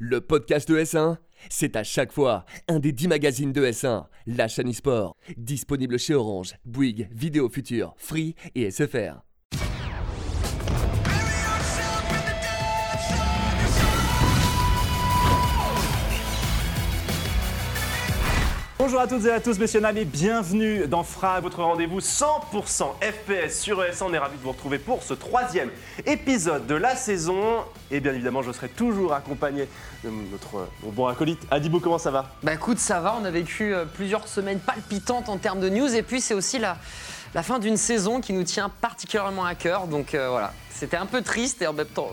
le podcast de S1, c'est à chaque fois un des 10 magazines de S1, la chaîne e-sport, disponible chez Orange, Bouygues, Vidéo Future, Free et SFR. Bonjour à toutes et à tous, messieurs dames, et bienvenue dans Fra, votre rendez-vous 100% FPS sur ES1. On est ravis de vous retrouver pour ce troisième épisode de la saison. Et bien évidemment, je serai toujours accompagné de notre mon bon acolyte. Adibou, comment ça va? Bah écoute, ça va, on a vécu euh, plusieurs semaines palpitantes en termes de news et puis c'est aussi la, la fin d'une saison qui nous tient particulièrement à cœur. Donc euh, voilà, c'était un peu triste et en même temps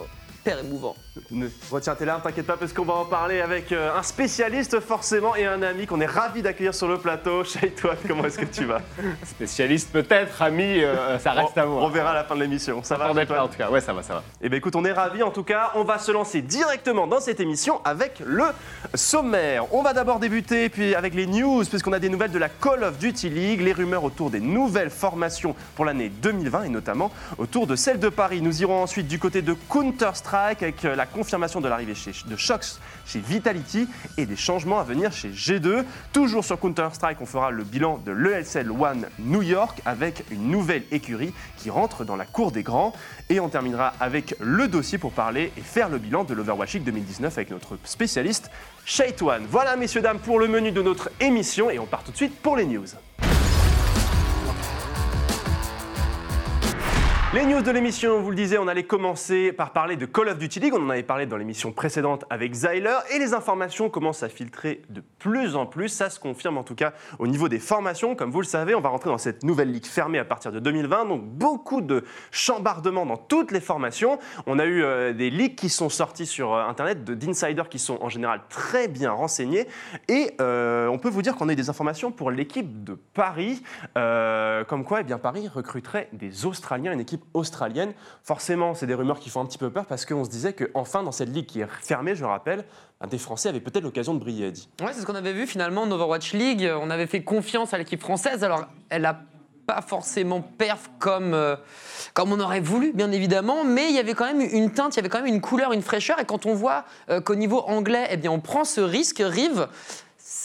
hyper émouvant. Ne retiens tes larmes, t'inquiète pas, parce qu'on va en parler avec euh, un spécialiste forcément et un ami qu'on est ravi d'accueillir sur le plateau. toi comment est-ce que tu vas? Spécialiste peut-être, ami, euh, ça reste on, à voir. On verra à la fin de l'émission. Ça va Shaitou pas, en tout cas, ouais, ça va, ça va. Eh bien écoute, on est ravis en tout cas. On va se lancer directement dans cette émission avec le sommaire. On va d'abord débuter puis avec les news, puisqu'on a des nouvelles de la Call of Duty League, les rumeurs autour des nouvelles formations pour l'année 2020 et notamment autour de celle de Paris. Nous irons ensuite du côté de Counter-Strike avec euh, la confirmation de l'arrivée de Shox chez Vitality et des changements à venir chez G2. Toujours sur Counter-Strike, on fera le bilan de l'ESL One New York avec une nouvelle écurie qui rentre dans la cour des grands. Et on terminera avec le dossier pour parler et faire le bilan de l'Overwatch League 2019 avec notre spécialiste Shaitwan. Voilà, messieurs, dames, pour le menu de notre émission et on part tout de suite pour les news. Les news de l'émission, on vous le disait, on allait commencer par parler de Call of Duty League. On en avait parlé dans l'émission précédente avec Zyler. Et les informations commencent à filtrer de plus en plus. Ça se confirme en tout cas au niveau des formations. Comme vous le savez, on va rentrer dans cette nouvelle ligue fermée à partir de 2020. Donc beaucoup de chambardements dans toutes les formations. On a eu euh, des leaks qui sont sortis sur euh, Internet de- d'insiders qui sont en général très bien renseignés. Et euh, on peut vous dire qu'on a eu des informations pour l'équipe de Paris. Comme quoi, eh bien, Paris recruterait des Australiens, une équipe australienne. Forcément, c'est des rumeurs qui font un petit peu peur parce qu'on se disait qu'enfin, dans cette ligue qui est fermée, je rappelle, des Français avait peut-être l'occasion de briller, Eddie. Ouais, c'est ce qu'on avait vu finalement en Overwatch League. On avait fait confiance à l'équipe française. Alors, elle a pas forcément perf comme, euh, comme on aurait voulu, bien évidemment, mais il y avait quand même une teinte, il y avait quand même une couleur, une fraîcheur. Et quand on voit euh, qu'au niveau anglais, eh bien, on prend ce risque, Rive,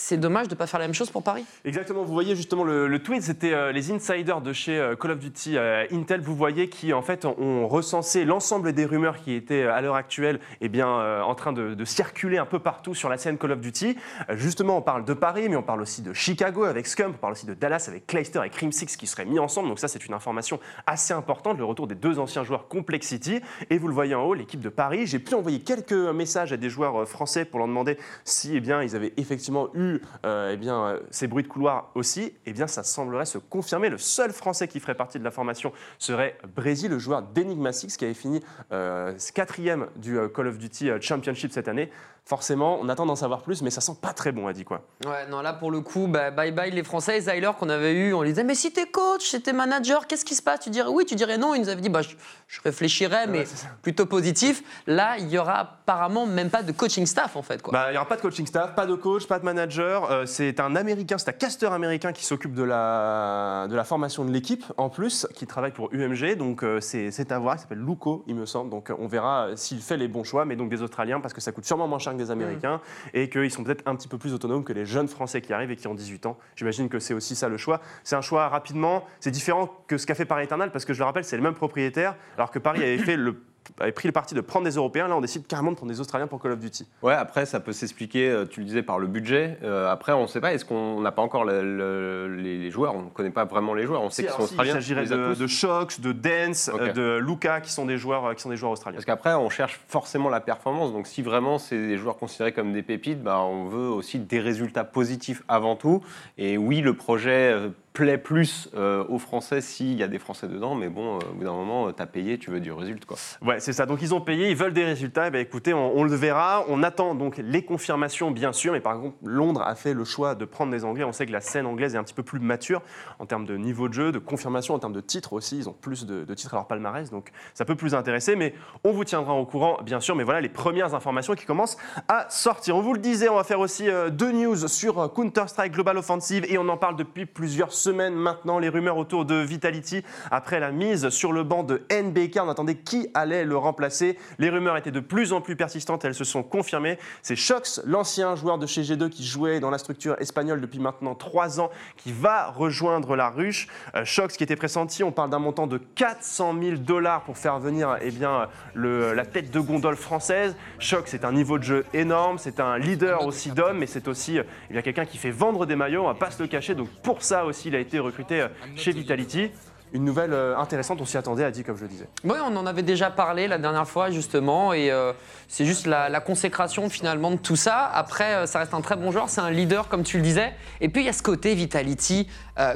c'est dommage de ne pas faire la même chose pour Paris. Exactement, vous voyez justement le, tweet, c'était euh, les insiders de chez euh, Call of Duty euh, Intel, vous voyez, qui en fait ont recensé l'ensemble des rumeurs qui étaient à l'heure actuelle eh bien, en train de, circuler un peu partout sur la scène Call of Duty. Justement, on parle de Paris, mais on parle aussi de Chicago avec Scum, on parle aussi de Dallas avec Clayster et Crim Six qui seraient mis ensemble, donc ça c'est une information assez importante, le retour des deux anciens joueurs Complexity. Et vous le voyez en haut, l'équipe de Paris, j'ai pu envoyer quelques messages à des joueurs français pour leur demander si eh bien, ils avaient effectivement eu euh, eh bien, euh, ces bruits de couloir aussi, eh ça semblerait se confirmer. Le seul Français qui ferait partie de la formation serait Brésil, le joueur d'Enigma Six, qui avait fini euh, quatrième du Call of Duty Championship cette année. Forcément, on attend d'en savoir plus, mais ça sent pas très bon, a dit quoi. Ouais, non, là pour le coup, bah, bye bye les Français. Zyler qu'on avait eu, on lui disait, mais si t'es coach, si t'es manager, qu'est-ce qui se passe? Tu dirais oui, tu dirais non. Il nous avait dit, bah, je, je réfléchirais, mais plutôt positif. Là, il y aura apparemment même pas de coaching staff en fait. Quoi. Bah, Il n'y aura pas de coaching staff, pas de coach, pas de manager. Euh, c'est un Américain, c'est un casteur américain qui s'occupe de la, de la formation de l'équipe, en plus, qui travaille pour UMG. Donc euh, c'est à voir, il s'appelle Luco, il me semble. Donc euh, on verra s'il fait les bons choix, mais donc des Australiens, parce que ça coûte sûrement moins cher des Américains, et qu'ils sont peut-être un petit peu plus autonomes que les jeunes Français qui arrivent et qui ont 18 ans. J'imagine que c'est aussi ça le choix. C'est un choix rapidement, c'est différent que ce qu'a fait Paris Eternal, parce que je le rappelle, c'est le même propriétaire, alors que Paris avait fait le avait pris le parti de prendre des Européens, là on décide carrément de prendre des Australiens pour Call of Duty. Ouais, après, ça peut s'expliquer, euh, tu le disais, par le budget. Euh, après, on ne sait pas, est-ce qu'on n'a pas encore le- le- les, les joueurs? On ne connaît pas vraiment les joueurs. On sait Si, qu'ils sont si, australiens. Il s'agirait de, de Shox, de Dance, euh, de Luca, qui sont des joueurs, qui sont des joueurs australiens. Parce qu'après, on cherche forcément la performance. Donc, si vraiment c'est des joueurs considérés comme des pépites, bah, on veut aussi des résultats positifs avant tout. Et oui, le projet plaît plus euh, aux Français s'il y a des Français dedans. Mais bon, euh, au bout d'un moment, tu as payé, tu veux du résultat. Quoi. Ouais, c'est ça. Donc ils ont payé, ils veulent des résultats. Eh ben, écoutez, on, le verra. On attend donc les confirmations, bien sûr. Mais par exemple, Londres a fait le choix de prendre des Anglais. On sait que la scène anglaise est un petit peu plus mature en termes de niveau de jeu, de confirmation, en termes de titres aussi. Ils ont plus de, de titres à leur palmarès, donc ça peut plus intéresser. Mais on vous tiendra au courant, bien sûr. Mais voilà les premières informations qui commencent à sortir. On vous le disait, on va faire aussi euh, deux news sur euh, Counter-Strike Global Offensive et on en parle depuis plusieurs semaines maintenant. Les rumeurs autour de Vitality après la mise sur le banc de NBK. On attendait qui allait le remplacer. Les rumeurs étaient de plus en plus persistantes. Elles se sont confirmées. C'est Shox, l'ancien joueur de chez G2 qui jouait dans la structure espagnole depuis maintenant trois ans, qui va rejoindre la ruche. Euh, Shox qui était pressenti. On parle d'un montant de 400 000 dollars pour faire venir eh bien, la tête de gondole française. Shox, c'est un niveau de jeu énorme. C'est un leader aussi d'hommes, mais c'est aussi eh quelqu'un qui fait vendre des maillots. On va pas se le cacher. Donc pour ça aussi, il a été recruté euh, chez Vitality. Une nouvelle euh, intéressante, on s'y attendait, a dit comme je le disais. Oui, on en avait déjà parlé la dernière fois, justement, et euh, c'est juste la, consécration finalement de tout ça. Après, euh, ça reste un très bon joueur, c'est un leader, comme tu le disais. Et puis, il y a ce côté Vitality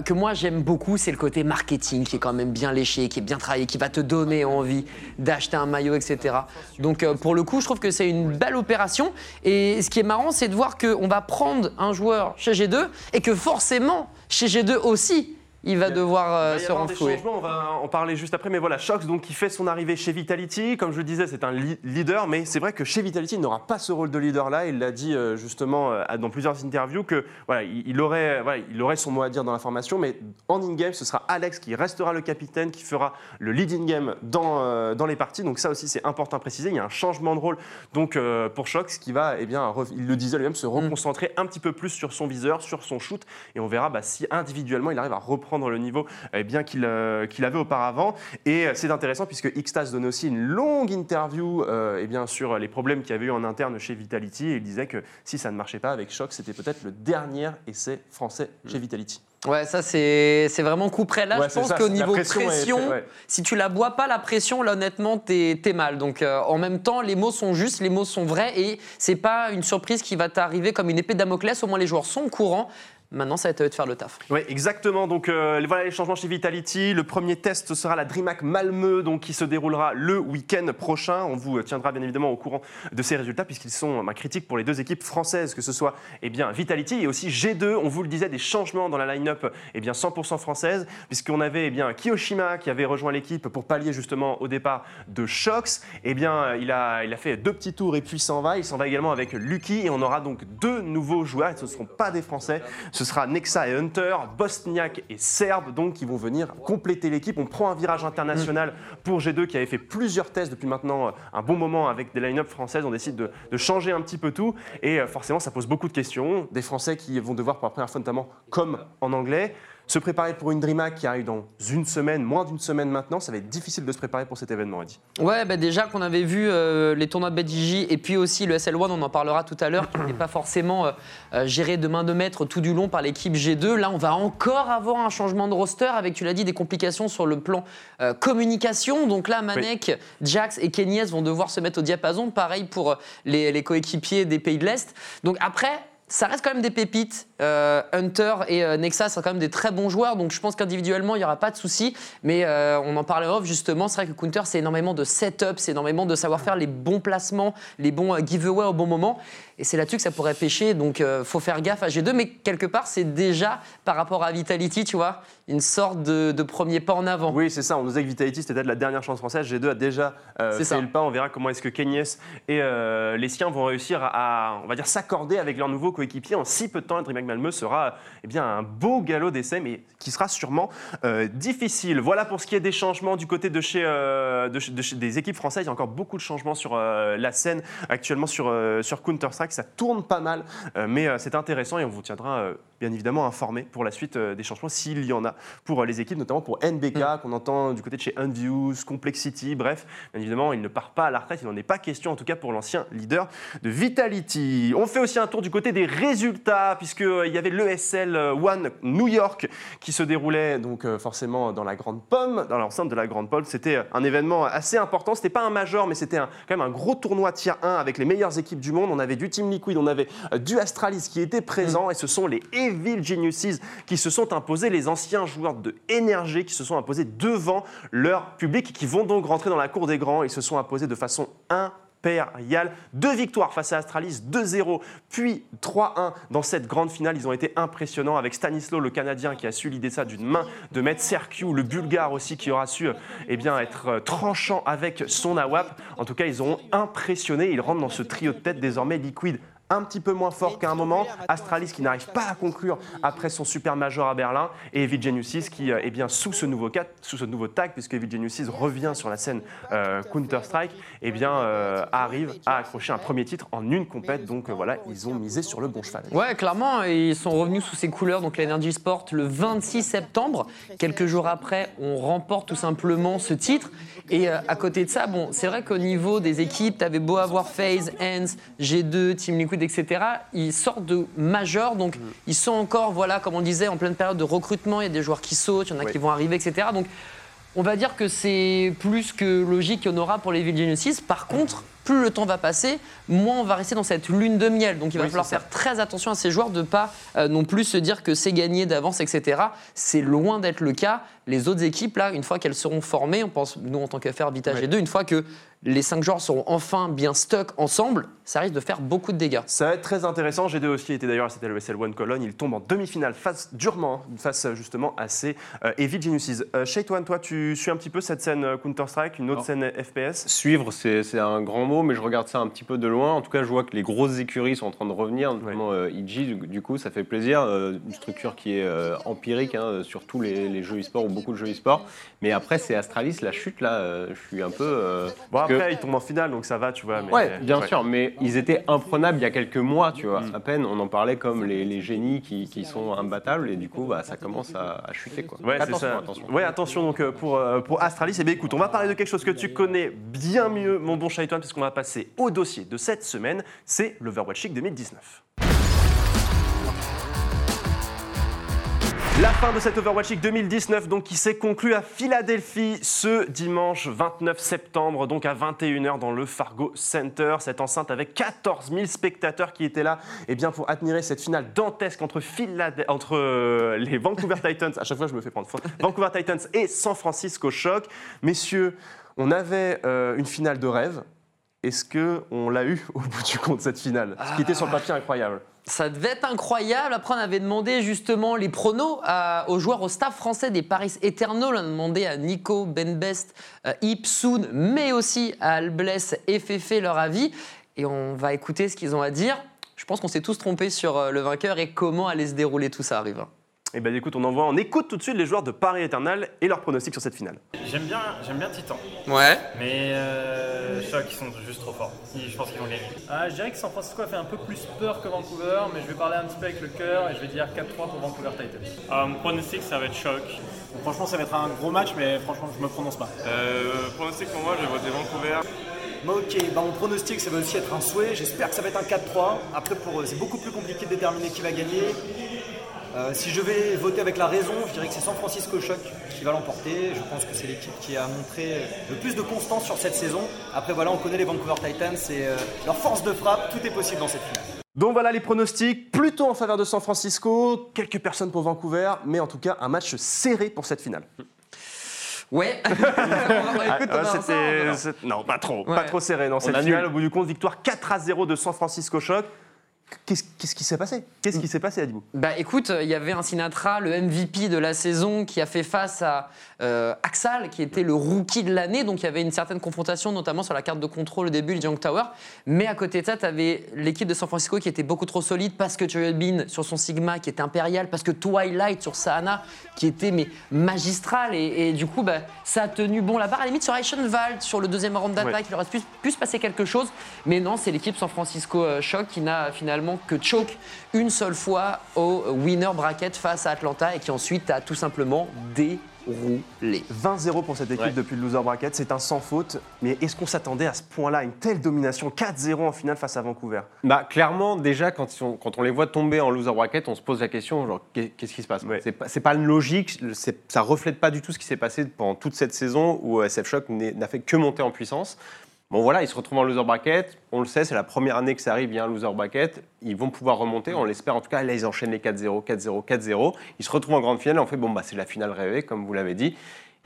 que moi j'aime beaucoup, c'est le côté marketing qui est quand même bien léché, qui est bien travaillé, qui va te donner envie d'acheter un maillot, etc. Donc, pour le coup, je trouve que c'est une belle opération. Et ce qui est marrant, c'est de voir qu'on va prendre un joueur chez G2 et que forcément, chez G2 aussi, il va devoir euh, Il va y se avoir des renflouer. changements, on va en parler juste après, mais voilà, Shox donc qui fait son arrivée chez Vitality, comme je le disais, c'est un leader, mais c'est vrai que chez Vitality, il n'aura pas ce rôle de leader là. Il l'a dit euh, justement euh, dans plusieurs interviews que voilà, il, aurait, voilà, il aurait son mot à dire dans la formation, mais en in-game, ce sera Alex qui restera le capitaine, qui fera le lead in-game dans, euh, dans les parties. Donc ça aussi, c'est important à préciser. Il y a un changement de rôle donc euh, pour Shox qui va, eh bien, il le disait lui-même, se reconcentrer un petit peu plus sur son viseur, sur son shoot, et on verra bah, si individuellement il arrive à reprendre le niveau eh bien qu'il euh, qu'il avait auparavant. Et euh, c'est intéressant puisque Xtas donnait aussi une longue interview euh, eh bien, sur les problèmes qu'il y avait eu en interne chez Vitality. Et il disait que si ça ne marchait pas avec Shock, c'était peut-être le dernier essai français chez Vitality. Ouais, ça c'est vraiment coup près. Là, Ouais, je pense qu'au niveau pression pression, ouais. si tu la bois pas la pression, là honnêtement, t'es es mal. Donc euh, en même temps, les mots sont justes, les mots sont vrais et c'est pas une surprise qui va t'arriver comme une épée de Damoclès. Au moins les joueurs sont au courant. Maintenant, ça va être à eux de faire le taf. Oui, exactement. Donc euh, voilà les changements chez Vitality. Le premier test sera la DreamHack Malmö, donc qui se déroulera le week-end prochain. On vous tiendra bien évidemment au courant de ces résultats puisqu'ils sont bah, critiques pour les deux équipes françaises, que ce soit eh bien Vitality et aussi G2. On vous le disait, des changements dans la line-up eh bien 100% française, puisqu'on avait eh bien Kiyoshima qui avait rejoint l'équipe pour pallier justement au départ de Shox. Eh bien, il a, il a fait deux petits tours et puis s'en va. Il s'en va également avec Lucky et on aura donc deux nouveaux joueurs. Et ce ne seront pas des Français. Ce sera Nexa et Hunter, Bosniak et Serbe, donc qui vont venir compléter l'équipe. On prend un virage international pour G2 qui avait fait plusieurs tests depuis maintenant euh, un bon moment avec des line-up françaises. On décide de, changer un petit peu tout et euh, forcément ça pose beaucoup de questions. Des Français qui vont devoir pour la première fois notamment, comme en anglais, se préparer pour une DreamHack qui arrive dans une semaine, moins d'une semaine maintenant. Ça va être difficile de se préparer pour cet événement, Eddie. Ouais, bah déjà qu'on avait vu euh, les tournois de BDJ et puis aussi le SL1, on en parlera tout à l'heure, qui n'est pas forcément euh, euh, géré de main de maître tout du long par l'équipe G2. Là, on va encore avoir un changement de roster avec, tu l'as dit, des complications sur le plan euh, communication. Donc là, Manek, Jax et Kenyes vont devoir se mettre au diapason. Pareil pour les, les coéquipiers des pays de l'Est. Donc après. Ça reste quand même des pépites. Euh, Hunter et euh, Nexa sont quand même des très bons joueurs, donc je pense qu'individuellement, il n'y aura pas de souci. Mais euh, on en parlait off, justement. C'est vrai que Counter, c'est énormément de setup, c'est énormément de savoir faire les bons placements, les bons giveaways au bon moment. Et c'est là-dessus que ça pourrait pêcher, donc euh, faut faire gaffe à G2. Mais quelque part, c'est déjà, par rapport à Vitality, tu vois, une sorte de, de premier pas en avant. Oui, c'est ça. On nous disait que Vitality, c'était peut-être la dernière chance française. G2 a déjà euh, fait ça. le pas. On verra comment est-ce que Kenyes et euh, les siens vont réussir à, on va dire, s'accorder avec leur nouveau coéquipier. En si peu de temps, le DreamHack Malmö sera eh bien, un beau galop d'essai, mais qui sera sûrement euh, difficile. Voilà pour ce qui est des changements du côté de chez, de chez- de chez- des équipes françaises. Il y a encore beaucoup de changements sur la scène actuellement sur, sur Counter-Strike. Ça tourne pas mal, euh, mais euh, c'est intéressant et on vous tiendra euh, bien évidemment informé pour la suite euh, des changements s'il y en a pour euh, les équipes, notamment pour NBK qu'on entend du côté de chez Unviews, Complexity. Bref, bien évidemment, il ne part pas à la retraite. Il n'en est pas question, en tout cas pour l'ancien leader de Vitality. On fait aussi un tour du côté des résultats, puisqu'il y avait l'ESL One New York qui se déroulait donc euh, forcément dans la Grande Pomme, dans l'enceinte de la Grande Pomme. C'était un événement assez important. C'était pas un major, mais c'était quand même un gros tournoi tier 1 avec les meilleures équipes du monde. On avait du Team Liquid, on avait euh, du Astralis qui était présent, et ce sont les Evil Geniuses qui se sont imposés, les anciens joueurs de Energy qui se sont imposés devant leur public, qui vont donc rentrer dans la cour des grands. Ils se sont imposés de façon impériale. Deux victoires face à Astralis, 2-0, puis 3-1 dans cette grande finale. Ils ont été impressionnants avec Stanislo, le Canadien, qui a su l'idée ça d'une main de mettre Serkiu, le Bulgare aussi, qui aura su eh bien, être euh, tranchant avec son AWAP. En tout cas, ils ont impressionné. Ils rentrent dans ce trio de tête désormais Liquid. Un petit peu moins fort qu'à un moment, Astralis qui n'arrive pas à conclure après son super major à Berlin, et Evil Geniusis qui euh, est bien sous ce nouveau, cat- sous ce nouveau tag, puisque Evil Geniusis revient sur la scène euh, Counter-Strike, et bien euh, arrive à accrocher un premier titre en une compète. Donc euh, voilà, ils ont misé sur le bon cheval. Ouais, clairement, ils sont revenus sous ces couleurs, donc l'Energy Sport, le 26 septembre. Quelques jours après, on remporte tout simplement ce titre. Et euh, à côté de ça, bon, c'est vrai qu'au niveau des équipes, t'avais beau avoir FaZe, Hens, G2, Team Liquid, etc. Ils sortent de major, donc ils sont encore, voilà, comme on disait, en pleine période de recrutement. Il y a des joueurs qui sautent, il y en a Oui. qui vont arriver, etc. Donc on va dire que c'est plus que logique qu'il y en aura pour les Evil Geniuses. Par contre, plus le temps va passer, moins on va rester dans cette lune de miel. Donc il va Oui, falloir ça. faire très attention à ces joueurs de ne pas euh, non plus se dire que c'est gagné d'avance, etc. C'est loin d'être le cas. Les autres équipes, là, une fois qu'elles seront formées, on pense, nous en tant qu'affaire Habitat Ouais. G2, une fois que les cinq joueurs seront enfin bien stuck ensemble, ça risque de faire beaucoup de dégâts. Ça va être très intéressant. G2 aussi était d'ailleurs à cette LESL One Cologne. Il tombe en demi-finale face durement hein, face euh, justement à ces euh, Evil Geniuses. Euh, Shaytoine, toi, tu suis un petit peu cette scène euh, Counter-Strike, une autre scène FPS Suivre, c'est un grand mot, mais je regarde ça un petit peu de loin. En tout cas, je vois que les grosses écuries sont en train de revenir, notamment euh, IG, du, du coup, ça fait plaisir. Euh, une structure qui est euh, empirique hein, sur tous les, les jeux e-sport ou beaucoup de jeux e-sport. Mais après, c'est Astralis, la chute, là, euh, je suis un peu. euh, Bon, après, ils tombent en finale, donc ça va, tu vois. mais- Ouais, bien ouais. sûr, mais ils étaient imprenables il y a quelques mois, tu vois. Mm. À peine, on en parlait comme les, les génies qui, qui sont imbattables, et du coup, bah, ça commence à, à chuter, quoi. Ouais, c'est attention, ça. attention. Ouais, attention donc euh, pour, euh, pour Astralis. Eh bien, écoute, on va parler de quelque chose que tu connais bien mieux, mon bon Shaitan, puisqu'on va passer au dossier de cette semaine. C'est l'Overwatch League 2019. La fin de cette Overwatch League 2019, donc, qui s'est conclue à Philadelphie ce dimanche 29 septembre, donc à 21h dans le Fargo Center. Cette enceinte avec 14 000 spectateurs qui étaient là eh bien, pour admirer cette finale dantesque entre, euh, les Vancouver Titans, à chaque fois je me fais prendre, Vancouver Titans et San Francisco Shock. Messieurs, on avait euh, une finale de rêve. Est-ce qu'on l'a eu au bout du compte, cette finale? Ce qui était sur le papier incroyable. Ça devait être incroyable. Après, on avait demandé justement les pronos à- aux joueurs, au staff français des Paris Eternal. On a demandé à Nico, Ben Best, euh, Ip, Soon, mais aussi à Albless et Fefe leur avis. Et on va écouter ce qu'ils ont à dire. Je pense qu'on s'est tous trompés sur euh, le vainqueur et comment allait se dérouler tout ça, arrive. Eh bien écoute, on envoie, on écoute tout de suite les joueurs de Paris Eternal et leurs pronostics sur cette finale. J'aime bien, j'aime bien Titan, Ouais. mais euh, Choc, ils sont juste trop forts. Ils- Je pense qu'ils vont gagner. Ah, je dirais que San Francisco a fait un peu plus peur que Vancouver, mais je vais parler un petit peu avec le cœur et je vais dire 4-3 pour Vancouver Titans. Euh, pronostic, ça va être choc. Franchement, ça va être un gros match, mais franchement, je me prononce pas. Euh, pronostic pour moi, je vais voter Vancouver. Ok, bah mon pronostic, ça va aussi être un souhait. J'espère que ça va être un 4-3. Après, pour eux, c'est beaucoup plus compliqué de déterminer qui va gagner. Euh, si je vais voter avec la raison, je dirais que c'est San Francisco Shock qui va l'emporter. Je pense que c'est l'équipe qui a montré le plus de constance sur cette saison. Après, voilà, on connaît les Vancouver Titans et euh, leur force de frappe. Tout est possible dans cette finale. Donc voilà les pronostics, plutôt en faveur de San Francisco, quelques personnes pour Vancouver, mais en tout cas un match serré pour cette finale. Ouais. Écoute, Ah, non, pas trop, Ouais. pas trop serré dans cette finale. Au bout du compte, victoire 4 à 0 de San Francisco Shock. Qu'est-ce qui s'est passé? Qu'est-ce qui s'est passé, Adibou? Bah écoute, il y avait un Sinatra, le MVP de la saison, qui a fait face à euh, Axal, qui était le rookie de l'année. Donc il y avait une certaine confrontation, notamment sur la carte de contrôle au début, le Young Tower. Mais à côté de ça, tu avais l'équipe de San Francisco qui était beaucoup trop solide parce que Joel Bean sur son Sigma qui était impérial, parce que Twilight sur Sahana qui était mais magistral. Et, et du coup, bah, ça a tenu bon la barre. À la limite, sur Eichenwald, sur le deuxième round d'attaque, Ouais. il aurait pu, pu se passer quelque chose. Mais non, c'est l'équipe San Francisco euh, Shock qui n'a finalement que choke une seule fois au winner bracket face à Atlanta et qui ensuite a tout simplement déroulé. 20-0 pour cette équipe Ouais. depuis le loser bracket, c'est un sans faute. Mais est-ce qu'on s'attendait à ce point-là, à une telle domination 4-0 en finale face à Vancouver? Bah, clairement, déjà, quand on, quand on les voit tomber en loser bracket, on se pose la question genre, qu'est- qu'est-ce qui se passe? Ouais. C'est pas, pas une logique, ça reflète pas du tout ce qui s'est passé pendant toute cette saison où SF Shock n'est- n'a fait que monter en puissance. Bon, voilà, ils se retrouvent en loser bracket. On le sait, c'est la première année que ça arrive, il y a un loser bracket. Ils vont pouvoir remonter, on l'espère en tout cas. Là, ils enchaînent les 4-0, 4-0, 4-0. Ils se retrouvent en grande finale. On fait, bon, bah, c'est la finale rêvée, comme vous l'avez dit.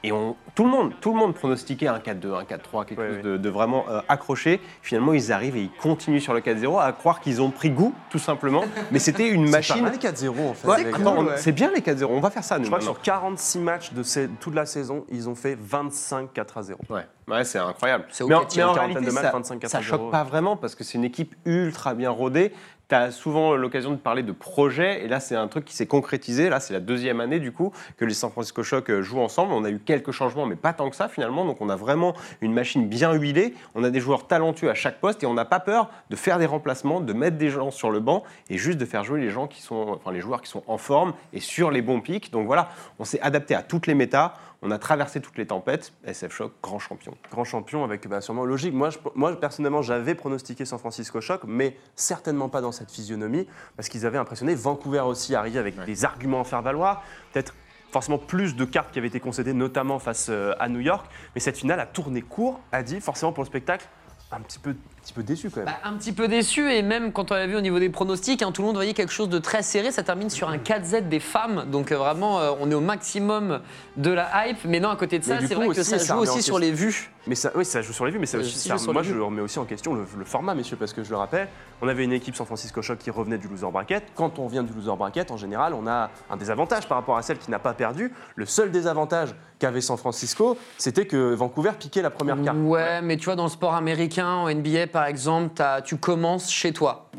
Et on, tout, le monde, tout le monde pronostiquait un 4-2, un 4-3, quelque Ouais, chose ouais. De, de vraiment euh, accroché. Finalement, ils arrivent et ils continuent sur le 4-0 à croire qu'ils ont pris goût, tout simplement. Mais c'était une C'est machine. pas mal 4-0 en fait. Ouais, c'est bien les 4-0, on va faire ça nous. Je crois que sur 46 matchs de ces- toute la saison, ils ont fait 25 4 à 0. Ouais, ouais c'est incroyable. C'est mais, en, mais en réalité, de matchs, ça, 25 ça 4-0. choque pas vraiment parce que c'est une équipe ultra bien rodée. Tu as souvent l'occasion de parler de projet et là, c'est un truc qui s'est concrétisé. Là, c'est la deuxième année du coup que les San Francisco Shock euh, jouent ensemble. On a eu quelques changements, mais pas tant que ça finalement. Donc, on a vraiment une machine bien huilée. On a des joueurs talentueux à chaque poste et on n'a pas peur de faire des remplacements, de mettre des gens sur le banc et juste de faire jouer les gens qui sont, enfin, les joueurs qui sont en forme et sur les bons pics. Donc voilà, on s'est adapté à toutes les méta. On a traversé toutes les tempêtes. SF Shock, grand champion. Grand champion avec bah, sûrement logique. Moi, je- moi, personnellement, j'avais pronostiqué San Francisco Shock, mais certainement pas dans cette physionomie, parce qu'ils avaient impressionné. Vancouver aussi arrivé avec des arguments à faire valoir. Peut-être forcément plus de cartes qui avaient été concédées, notamment face euh, à New York. Mais cette finale a tourné court, a dit, forcément pour le spectacle, un petit peu, un petit peu déçu quand même. Bah, un petit peu déçu et même quand on a vu au niveau des pronostics, hein, tout le monde voyait quelque chose de très serré. Ça termine sur un 4Z des femmes, donc euh, vraiment euh, on est au maximum de la hype. Mais non, à côté de ça, c'est vrai que aussi, ça joue aussi sur les vues. Mais ça, oui, ça joue sur les vues, mais ça Euh, aussi, ça- moi je remets aussi en question le, le format, messieurs, parce que je le rappelle, on avait une équipe San Francisco Shock qui revenait du loser bracket. Quand on vient du loser bracket, en général, on a un désavantage par rapport à celle qui n'a pas perdu. Le seul désavantage qu'avait San Francisco, c'était que Vancouver piquait la première carte. Ouais, mais tu vois, dans le sport américain, en NBA par exemple, tu commences chez toi.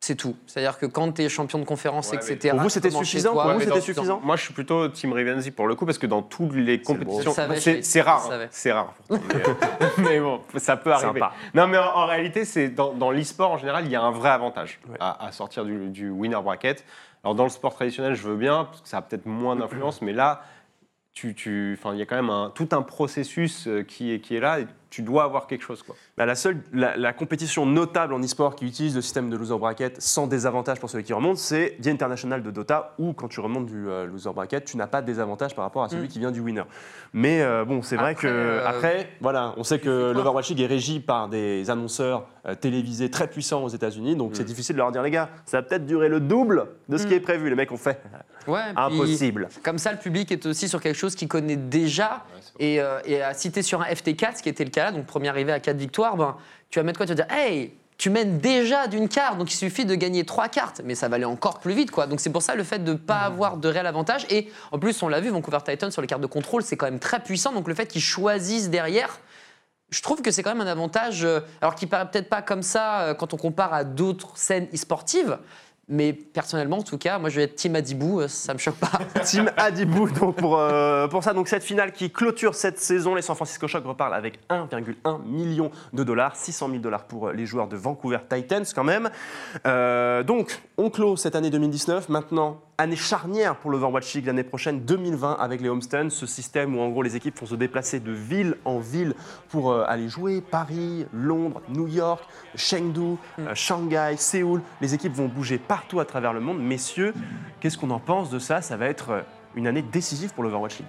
C'est tout. C'est-à-dire que quand tu es champion de conférence, Ouais, etc. pour vous, c'était suffisant toi. Pour vous, mais c'était dans- suffisant Moi, je suis plutôt Team Rivenzi pour le coup, parce que dans toutes les compétitions, c'est rare, c'est rare. Mais, euh, mais bon, ça peut arriver. Sympa. Non, mais en, en réalité, c'est dans, dans l'e-sport en général, il y a un vrai avantage Ouais. à, à sortir du, du winner bracket. Alors dans le sport traditionnel, je veux bien, parce que ça a peut-être moins d'influence, mais là, tu, il y a quand même un, tout un processus euh, qui est, qui est là. Et tu dois avoir quelque chose, quoi. Bah, la seule, la, la compétition notable en e-sport qui utilise le système de loser bracket sans désavantage pour celui qui remonte, c'est The International de Dota, où quand tu remontes du euh, loser bracket, tu n'as pas de désavantage par rapport à celui qui vient du winner. Mais euh, bon, c'est vrai que euh, après, voilà, on sait que l'Overwatch League est régi par des annonceurs télévisés très puissants aux États-Unis, donc c'est difficile de leur dire les gars, ça va peut-être durer le double de ce qui est prévu. Les mecs ont fait Ouais, puis- impossible. Comme ça, le public est aussi sur quelque chose qu'il connaît déjà. et, et à citer sur un FT4, ce qui était le cas donc premier arrivé à 4 victoires, ben, tu vas mettre quoi? Tu vas dire, hey, tu mènes déjà d'une carte, donc il suffit de gagner trois cartes, mais ça va aller encore plus vite, quoi. Donc c'est pour ça le fait de ne pas avoir de réel avantage. Et en plus, on l'a vu, Vancouver Titan sur les cartes de contrôle, c'est quand même très puissant. Donc le fait qu'ils choisissent derrière, je trouve que c'est quand même un avantage, euh, alors qui paraît peut-être pas comme ça euh, quand on compare à d'autres scènes e-sportives. Mais personnellement, en tout cas, moi je vais être Team Adibou, euh, ça me choque pas. Team Adibou donc pour, euh, pour ça. Donc cette finale qui clôture cette saison, les San Francisco Shock reparlent avec 1,1 million de dollars, 600 000 dollars pour euh, les joueurs de Vancouver Titans quand même. Donc on clôt cette année 2019. Maintenant, année charnière pour l'Overwatch League l'année prochaine, 2020 avec les homestands, ce système où en gros les équipes vont se déplacer de ville en ville pour euh, aller jouer. Paris, Londres, New York, Chengdu, euh, Shanghai, Séoul. Les équipes vont bouger partout à travers le monde. Messieurs, qu'est-ce qu'on en pense de ça? Ça va être euh, une année décisive pour l'Overwatch League.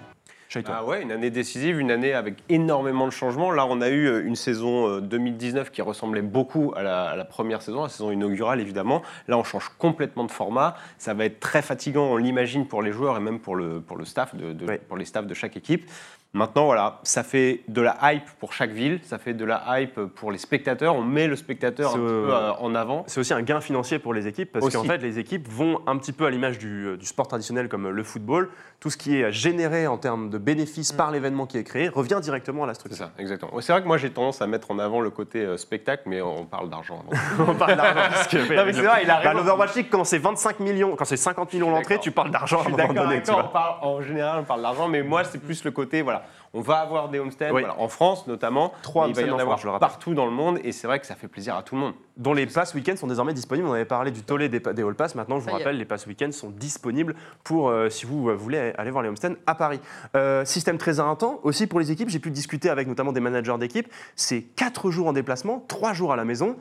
Ah ouais, une année décisive, une année avec énormément de changements. Là, on a eu euh, une saison euh, 2019 qui ressemblait beaucoup à la, à la première saison, la saison inaugurale évidemment. Là, on change complètement de format. Ça va être très fatigant, on l'imagine, pour les joueurs et même pour le, pour le staff, de, pour les staffs de chaque équipe. Maintenant, voilà, ça fait de la hype pour chaque ville, ça fait de la hype pour les spectateurs. On met le spectateur un C'est, petit euh, peu euh, en avant. C'est aussi un gain financier pour les équipes parce qu'en fait, les équipes vont un petit peu à l'image du, euh, du sport traditionnel comme le football. Tout ce qui est généré en termes de bénéfices par l'événement qui est créé revient directement à la C'est structure. ça, exactement. C'est vrai que moi, j'ai tendance à mettre en avant le côté euh, spectacle, mais on parle d'argent avant. On parle d'argent parce que Non, mais c'est vrai, il a Bah. L'Overwatch League, quand c'est 25 millions, quand c'est 50 millions l'entrée, tu parles d'argent à un moment d'accord donné. avec tu toi, vois. on parle- en général, on parle d'argent, mais moi, c'est plus le côté, voilà, on va avoir des homesteads, Oui. voilà, en France notamment, Trois il va y homesteads en en avoir France, partout dans le monde, et c'est vrai que ça fait plaisir à tout le monde. dont les passes week-end sont désormais disponibles. On avait parlé du tollé des, des All Pass. Maintenant, je vous rappelle, les passes week-end sont disponibles pour euh, si vous euh, voulez aller voir les homestands à Paris. Euh, système très intentant aussi pour les équipes. J'ai pu discuter avec notamment des managers d'équipe. C'est 4 jours en déplacement, 3 jours à la maison.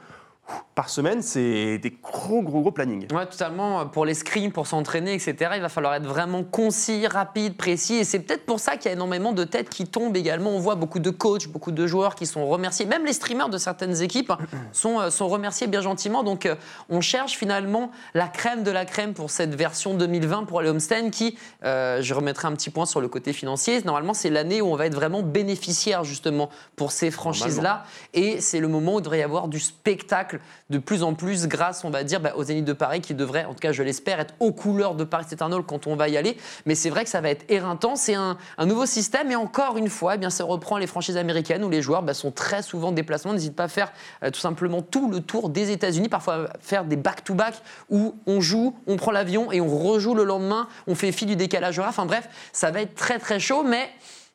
Par semaine, c'est des gros, gros, gros plannings. Ouais, totalement. Pour les scrims, pour s'entraîner, etc., il va falloir être vraiment concis, rapide, précis. Et c'est peut-être pour ça qu'il y a énormément de têtes qui tombent également. On voit beaucoup de coachs, beaucoup de joueurs qui sont remerciés. Même les streamers de certaines équipes hein, sont, euh, sont remerciés bien gentiment. Donc, euh, on cherche finalement la crème de la crème pour cette version 2020 pour les qui, euh, je remettrai un petit point sur le côté financier. Normalement, c'est l'année où on va être vraiment bénéficiaire justement pour ces franchises-là. Et c'est le moment où il devrait y avoir du spectacle de plus en plus grâce, on va dire, bah, aux Zénith de Paris qui devraient, en tout cas je l'espère, être aux couleurs de Paris Eternal quand on va y aller. Mais c'est vrai que ça va être éreintant. C'est un, un nouveau système et encore une fois, eh bien, ça reprend les franchises américaines où les joueurs bah, sont très souvent en déplacement. N'hésite pas à faire euh, tout simplement tout le tour des États-Unis, parfois faire des back-to-back où on joue, on prend l'avion et on rejoue le lendemain, on fait fi du décalage horaire. Enfin bref, ça va être très très chaud, mais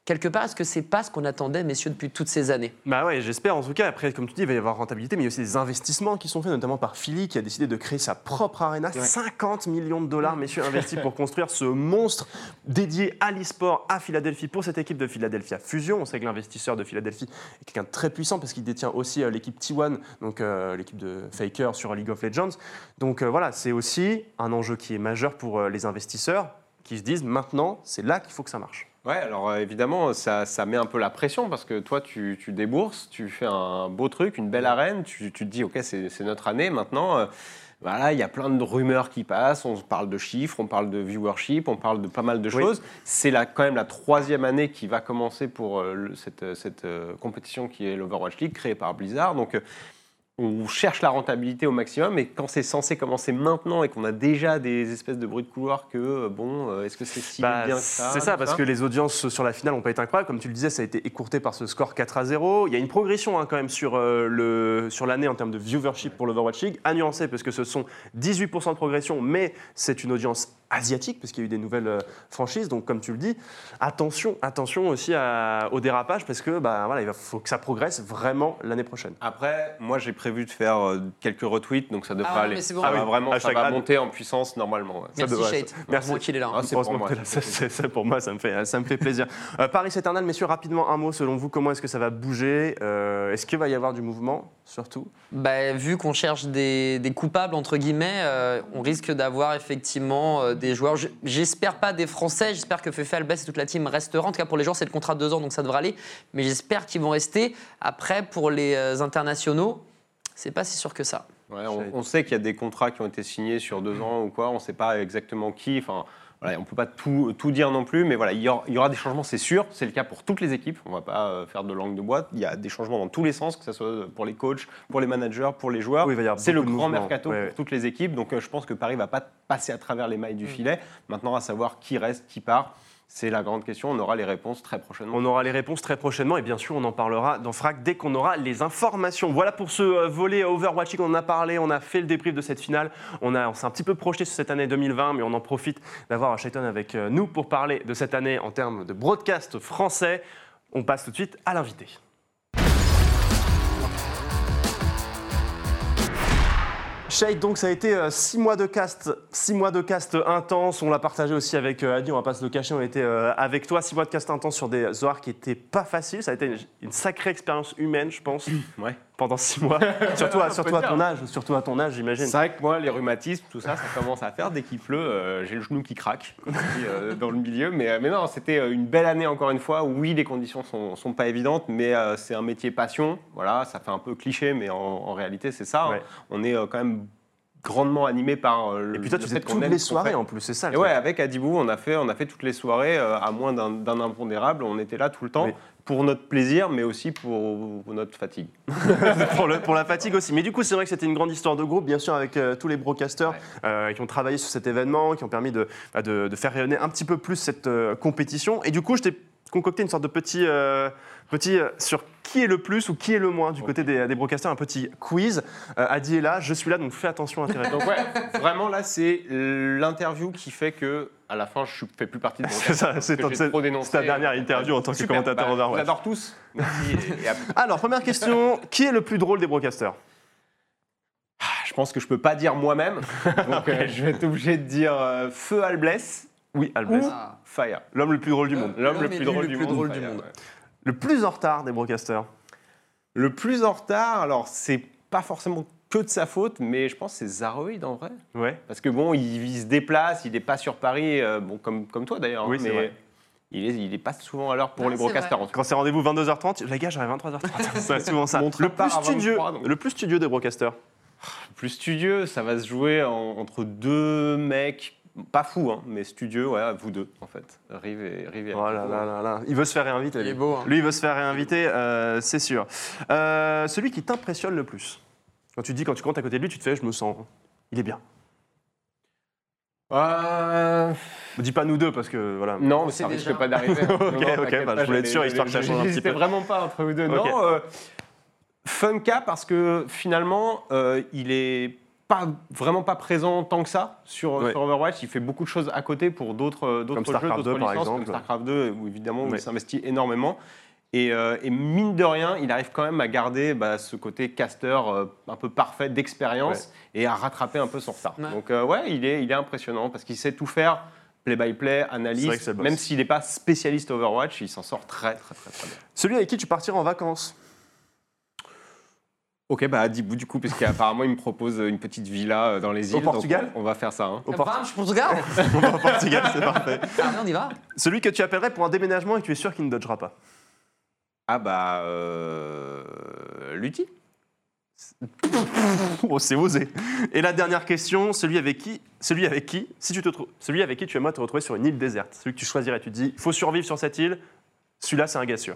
quelque part, est-ce que c'est pas ce qu'on attendait, messieurs, depuis toutes ces années? Bah ouais, j'espère en tout cas. Après, comme tu dis, il va y avoir rentabilité, mais il y a aussi des investissements qui sont faits, notamment par Philly, qui a décidé de créer sa propre arena. 50 millions de dollars, messieurs, investis pour construire ce monstre dédié à l'e-sport à Philadelphie pour cette équipe de Philadelphia Fusion. On sait que l'investisseur de Philadelphie est quelqu'un de très puissant parce qu'il détient aussi euh, l'équipe T1, donc euh, l'équipe de Faker sur League of Legends. Donc euh, voilà, c'est aussi un enjeu qui est majeur pour euh, les investisseurs qui se disent maintenant, c'est là qu'il faut que ça marche. Ouais, alors euh, évidemment, ça, ça met un peu la pression parce que toi, tu, tu débourses, tu fais un beau truc, une belle arène, tu, tu te dis, OK, c'est c'est notre année. Maintenant, euh, voilà, il y a plein de rumeurs qui passent, on parle de chiffres, on parle de viewership, on parle de pas mal de Oui. choses. C'est la- quand même la troisième année qui va commencer pour euh, cette, cette, euh, compétition qui est l'Overwatch League, créée par Blizzard. Donc, on cherche la rentabilité au maximum, et quand c'est censé commencer maintenant et qu'on a déjà des espèces de bruits de couloir que, euh, bon, euh, est-ce que c'est si Bah, bien que ça c'est ça, parce que les audiences sur la finale n'ont pas été incroyables. Comme tu le disais, ça a été écourté par ce score 4 à 0. Il y a une progression hein, quand même sur euh, le- sur l'année en termes de viewership pour l'Overwatch League. À nuancer, parce que ce sont 18% de progression, mais c'est une audience asiatique, parce qu'il y a eu des nouvelles euh, franchises. Donc, comme tu le dis, attention, attention aussi à- au dérapage, parce que bah, voilà, il faut que ça progresse vraiment l'année prochaine. Après, moi j'ai prévu de faire euh, quelques retweets, donc ça devrait Ah aller. mais c'est bon. ça Ah va oui. vraiment, ça Hashtag va monter en puissance normalement. ouais. Merci devrait- Shade. Merci. Qu'il est là. Ah, c'est pour moi. là. Ça, ça, pour moi, ça me fait, ça me fait plaisir. Euh, Paris Eternal, messieurs, rapidement un mot. Selon vous, comment est-ce que ça va bouger Euh, Est-ce qu'il va y avoir du mouvement, surtout? Bah, vu qu'on cherche des, des coupables, entre guillemets, euh, on risque d'avoir effectivement euh, des joueurs. je- J'espère pas des Français, j'espère que Fefe Albès et toute la team resteront. En tout cas, pour les joueurs, c'est le contrat de deux ans, donc ça devrait aller. Mais j'espère qu'ils vont rester. Après, pour les euh, internationaux, c'est pas si sûr que ça. On, on sait qu'il y a des contrats qui ont été signés sur deux ans ou quoi, on ne sait pas exactement qui. Enfin, voilà, on ne peut pas tout, tout dire non plus, mais voilà, il y aura, il y aura des changements, c'est sûr. C'est le cas pour toutes les équipes. On ne va pas euh, faire de langue de boîte. Il y a des changements dans tous les sens, que ce soit pour les coachs, pour les managers, pour les joueurs. Oui, c'est le grand mercato Ouais, ouais. pour toutes les équipes. Donc euh, je pense que Paris ne va pas passer à travers les Mm. mailles du filet. Maintenant, à savoir qui reste, qui part, c'est la grande question. On aura les réponses très prochainement. On aura les réponses très prochainement et bien sûr, on en parlera dans Frac dès qu'on aura les informations. Voilà pour ce euh, volet Overwatching. On en a parlé, on a fait le débrief de cette finale. On, a- s'est un petit peu projeté sur cette année 2020, mais on en profite d'avoir Shaiton avec euh, nous pour parler de cette année en termes de broadcast français. On passe tout de suite à l'invité. Shade, donc ça a été euh, six mois de cast, six mois de cast intense. On l'a partagé aussi avec euh, Adi, on va pas se le cacher, on était euh, avec toi. Six mois de cast intense sur des horaires qui étaient pas faciles. Ça a été une, une sacrée expérience humaine, je pense, Ouais. pendant six mois. surtout à, surtout à dire. ton âge, surtout à ton âge, j'imagine. C'est vrai que moi, les rhumatismes, tout ça, ça commence à faire. Dès qu'il pleut, euh, j'ai le genou qui craque euh, dans le milieu. Mais, euh, mais non, c'était euh, une belle année encore une fois. Oui, les conditions sont, sont pas évidentes, mais euh, c'est un métier passion. Voilà, ça fait un peu cliché, mais en, en réalité, c'est ça. hein. On est euh, quand même grandement animé par. euh, Et puis toi, le tu qu'on toutes aime les soirées fait. en plus, c'est ça. le Et ouais, avec Adibou, on a fait, on a fait toutes les soirées, euh, à moins d'un impondérable. On était là tout le temps. Oui. Pour notre plaisir, mais aussi pour, pour notre fatigue. pour, le- pour la fatigue aussi. Mais du coup, c'est vrai que c'était une grande histoire de groupe, bien sûr, avec euh, tous les broadcasters Ouais. euh, qui ont travaillé sur cet événement, qui ont permis de, bah, de- de faire rayonner un petit peu plus cette compétition. Et du coup, je t'ai concocté une sorte de petit, euh, petit euh, sur qui est le plus ou qui est le moins du côté des, des broadcasters, un petit quiz. Euh, Adi est là, je suis là, donc fais attention à tes réponses. Donc ouais, vraiment là, c'est l'interview qui fait que à la fin, je ne fais plus partie de C'est ça, c'est ta dernière interview en tant que commentateur bah, Overwatch. J'adore tous. Et- et Alors, première question, qui est le plus drôle des broadcasters? Ah, je pense que je peux pas dire moi-même, donc euh, je vais être obligé de dire Feu Albless Oui, Albès. Ah. Fire. L'homme le plus drôle du monde. L'homme le plus drôle le du plus monde. drôle du Fire, monde. ouais. Le plus en retard des broadcasters Le plus en retard, alors c'est pas forcément que de sa faute, mais je pense que c'est Zaroid en vrai. Ouais. Parce que bon, il, il se déplace, il n'est pas sur Paris, euh, bon, comme, comme toi d'ailleurs, Oui, hein, c'est mais vrai. il est, il est pas souvent à l'heure pour Ah, les broadcasters. Quand c'est rendez-vous 22h30, les gars, j'arrive à 23h30. c'est souvent ça. Le plus, studieux, 23, donc. le plus studieux des broadcasters. Plus studieux, ça va se jouer en- entre deux mecs, pas fous, hein, mais studieux, ouais, vous deux en fait. Rive et Rive. et Oh là là là là. Il veut se faire réinviter. Il lui. est beau, hein. Lui, il veut se faire réinviter, euh, c'est sûr. Euh, celui qui t'impressionne le plus. Quand tu dis, quand tu comptes à côté de lui, tu te fais, je me sens. Il est bien. Euh, Me dis pas nous deux parce que voilà. non, C'est ça risque déjà. pas d'arriver. Ok, ok, bah, je voulais être sûr, histoire que ça change un petit peu. vraiment pas entre vous deux. Non, euh, Funka parce que finalement, euh, il est pas vraiment pas présent tant que ça sur, Ouais. sur Overwatch. Il fait beaucoup de choses à côté pour d'autres euh, jeux, StarCraft d'autres 2, par licences, exemple. comme StarCraft 2, où évidemment Ouais. il s'investit énormément. Et, euh, et mine de rien, il arrive quand même à garder bah, ce côté caster euh, un peu parfait d'expérience et à rattraper un peu son retard. Ouais. Donc euh, ouais, il est, il est impressionnant parce qu'il sait tout faire, play-by-play, analyse. Même s'il n'est pas spécialiste Overwatch, il s'en sort très très très très bien. Celui avec qui tu partiras en vacances? Ok, bah Adibou du coup, puisqu'apparemment il me propose une petite villa euh, dans les îles. Au Portugal donc on, on va faire ça. hein. Au, Ah, Port- Portugal on va au Portugal, c'est parfait. Allez, on y va. Celui que tu appellerais pour un déménagement et que tu es sûr qu'il ne dodgera pas. Ah bah... Euh... Lutti Oh, c'est osé. Et la dernière question, celui avec qui, celui avec qui, si tu te celui avec qui tu aimerais te retrouver sur une île déserte, celui que tu choisirais, tu te dis, faut survivre sur cette île. Celui-là, c'est un gars sûr.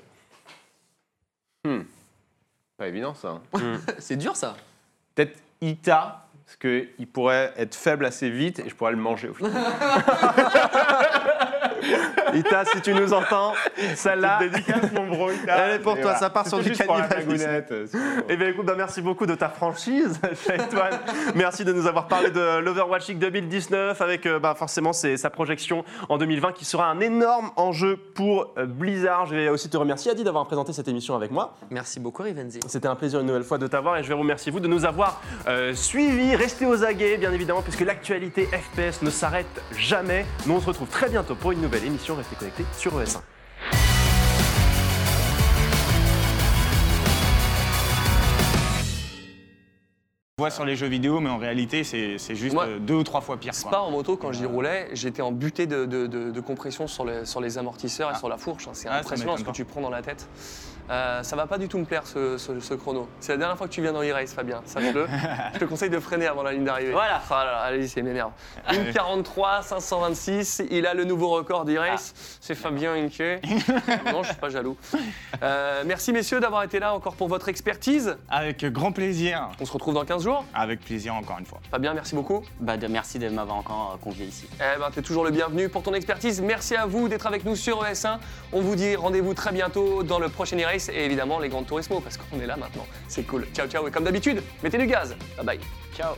Pas évident ça. C'est dur ça. Peut-être Ita, parce qu'il pourrait être faible assez vite et je pourrais le manger au final. Ita, si tu nous entends, celle-là, Dédicace mon bro Ita. Elle est pour Et toi, ça part sur du cannibalisme. euh, Eh bien, écoute, bah, merci beaucoup de ta franchise, Antoine. Merci de nous avoir parlé de l'Overwatch League 2019 avec bah, forcément sa projection en 2020 qui sera un énorme enjeu pour euh, Blizzard. Je vais aussi te remercier, Adi, d'avoir présenté cette émission avec moi. Merci beaucoup, Rivenzi. C'était un plaisir une nouvelle fois de t'avoir et je vais vous remercier vous de nous avoir euh, suivis. Restez aux aguets, bien évidemment, puisque l'actualité FPS ne s'arrête jamais. Nous, on se retrouve très bientôt pour une nouvelle émission. Restez connectés sur ES1. On voit sur les jeux vidéo, mais en réalité, c'est c'est juste Moi, euh, deux ou trois fois pire. quoi. Spa en moto, quand j'y roulais, j'étais en butée de, de- de- de compression sur les, sur les amortisseurs et sur la fourche. hein. C'est Ah, impressionnant ce que tu prends dans la tête. Euh, ça va pas du tout me plaire ce, ce- ce chrono. C'est la dernière fois que tu viens dans e-race, Fabien, sache-le. Je te conseille de freiner avant la ligne d'arrivée. Voilà. Ah là là, allez-y, c'est m'énerve. Une 43, 526, il a le nouveau record d'e-race. C'est Fabien Inke. non, je suis pas jaloux. Euh, merci messieurs d'avoir été là encore pour votre expertise. Avec grand plaisir. On se retrouve dans 15 jours. Avec plaisir, encore une fois. Fabien, merci beaucoup. Bah, de- merci de m'avoir encore euh, convié ici. Eh ben, t'es toujours le bienvenu pour ton expertise. Merci à vous d'être avec nous sur ES1. On vous dit rendez-vous très bientôt dans le prochain e-race et évidemment les grands tourismos parce qu'on est là maintenant. C'est cool. Ciao, ciao. Et comme d'habitude, mettez du gaz. Bye bye. Ciao